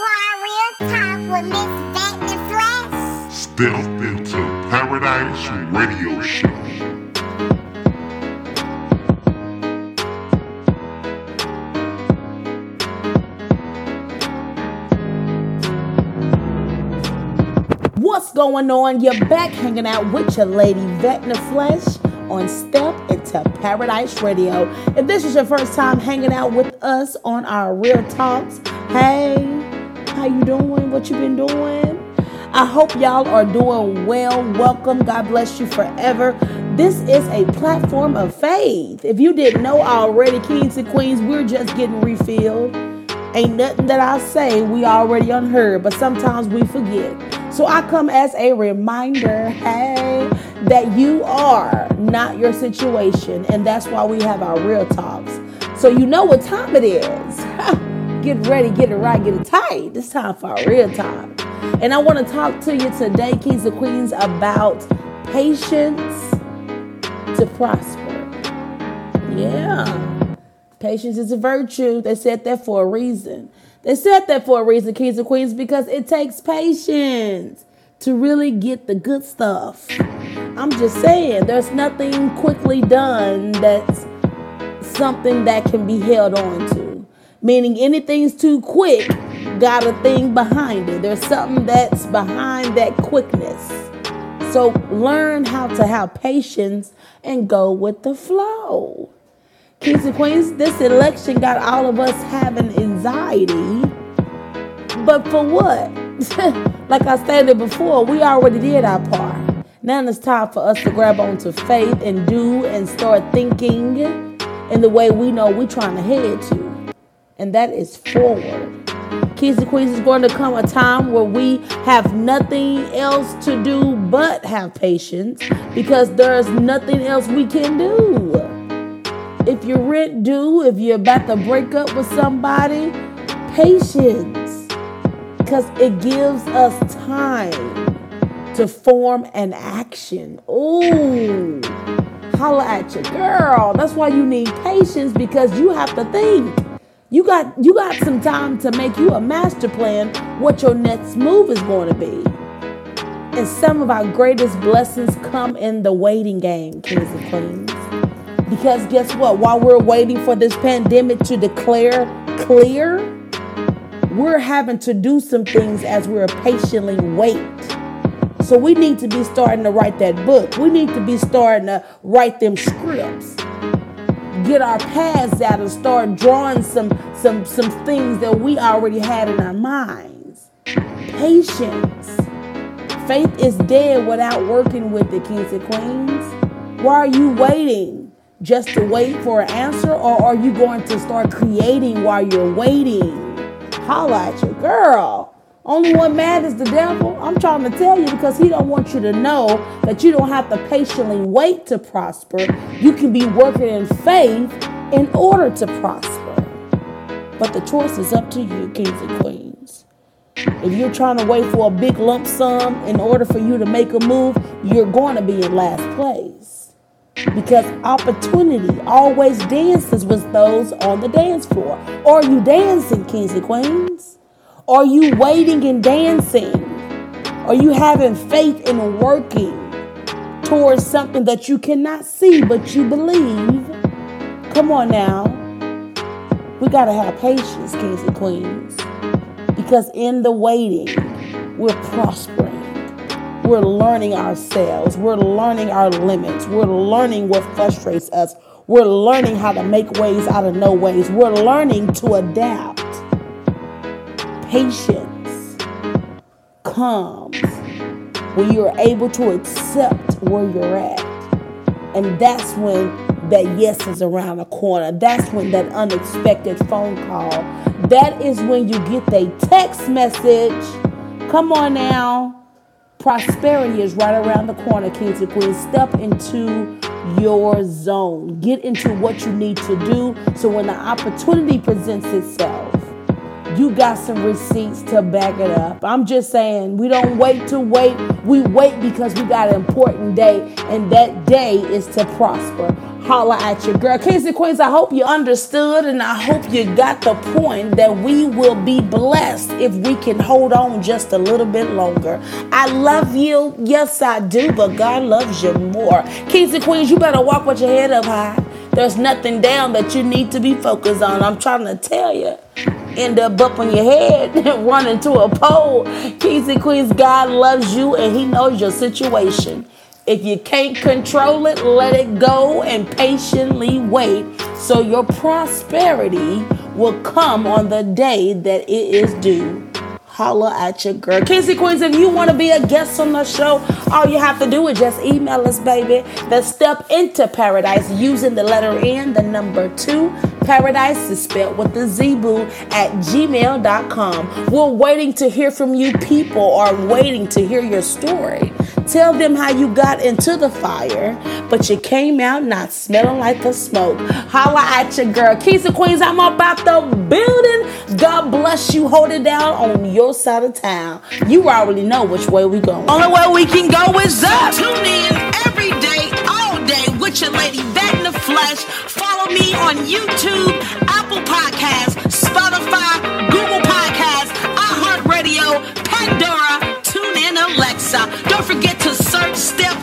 for our real talk with Miss Beck Flesh. Step into Paradise Radio Show. What's going on? You're back hanging out with your lady Vecna Flesh on Step into Paradise Radio. If this is your first time hanging out with us on our Real Talks, hey, how you doing? What you been doing? I hope y'all are doing well. Welcome. God bless you forever. This is a platform of faith. If you didn't know already, Kings and Queens, we're just getting refilled. Ain't nothing that I say we already unheard, but sometimes we forget. So I come as a reminder, hey, that you are not your situation, and that's why we have our real talks. So you know what time it is. Get ready, get it right, get it tight. It's time for real time. And I want to talk to you today, Kings and Queens, about patience to prosper. Yeah. Patience is a virtue. They said that for a reason. They said that for a reason, Kings and Queens, because it takes patience to really get the good stuff. I'm just saying, there's nothing quickly done that's something that can be held on to. Meaning anything's too quick, got a thing behind it. There's something that's behind that quickness. So learn how to have patience and go with the flow. Kings and Queens, this election got all of us having anxiety. But for what? like I stated before, we already did our part. Now it's time for us to grab onto faith and do and start thinking in the way we know we're trying to head to. And that is forward. Kings and Queens is going to come a time where we have nothing else to do but have patience because there's nothing else we can do. If your rent due, if you're about to break up with somebody, patience. Because it gives us time to form an action. Ooh, holla at your girl. That's why you need patience because you have to think. You got you got some time to make you a master plan what your next move is going to be. And some of our greatest blessings come in the waiting game, kings and queens. Because guess what? While we're waiting for this pandemic to declare clear, we're having to do some things as we're patiently wait. So we need to be starting to write that book. We need to be starting to write them scripts. Get our paths out and start drawing some some some things that we already had in our minds. Patience. Faith is dead without working with the kings and queens. Why are you waiting? just to wait for an answer, or are you going to start creating while you're waiting? Holla at your girl. Only one mad is the devil. I'm trying to tell you because he don't want you to know that you don't have to patiently wait to prosper. You can be working in faith in order to prosper. But the choice is up to you, kings and queens. If you're trying to wait for a big lump sum in order for you to make a move, you're going to be in last place because opportunity always dances with those on the dance floor. Are you dancing, kings and queens? Are you waiting and dancing? Are you having faith in working towards something that you cannot see but you believe? Come on now. We got to have patience, kings and queens, because in the waiting, we're prospering. We're learning ourselves. We're learning our limits. We're learning what frustrates us. We're learning how to make ways out of no ways. We're learning to adapt. Patience comes when you're able to accept where you're at. And that's when that yes is around the corner. That's when that unexpected phone call. That is when you get the text message. Come on now Prosperity is right around the corner, kings and queens. Step into your zone. Get into what you need to do so when the opportunity presents itself, you got some receipts to back it up. I'm just saying, we don't wait to wait. We wait because we got an important day, and that day is to prosper. holla at your girl. Kings and Queens, I hope you understood and I hope you got the point that we will be blessed if we can hold on just a little bit longer. I love you. Yes, I do, but God loves you more. Kings and Queens, you better walk with your head up high. There's nothing down that you need to be focused on. I'm trying to tell you. End up bumping your head and run into a pole. Kings and Queens, God loves you and He knows your situation. If you can't control it, let it go and patiently wait so your prosperity will come on the day that it is due. Holla at your girl. Kings Queens, if you want to be a guest on the show, all you have to do is just email us, baby. The step into paradise using the letter N, the number two. Paradise is spelled with the Z boo at gmail.com. We're waiting to hear from you. People are waiting to hear your story. Tell them how you got into the fire, but you came out not smelling like the smoke. Holla at your girl. Keys and Queens, I'm about the building. God bless you. Hold it down on your side of town. You already know which way we going. Only way we can go is up. Tune in every day, on YouTube, Apple Podcasts, Spotify, Google Podcasts, iHeartRadio, Pandora, TuneIn, Alexa. Don't forget to search Step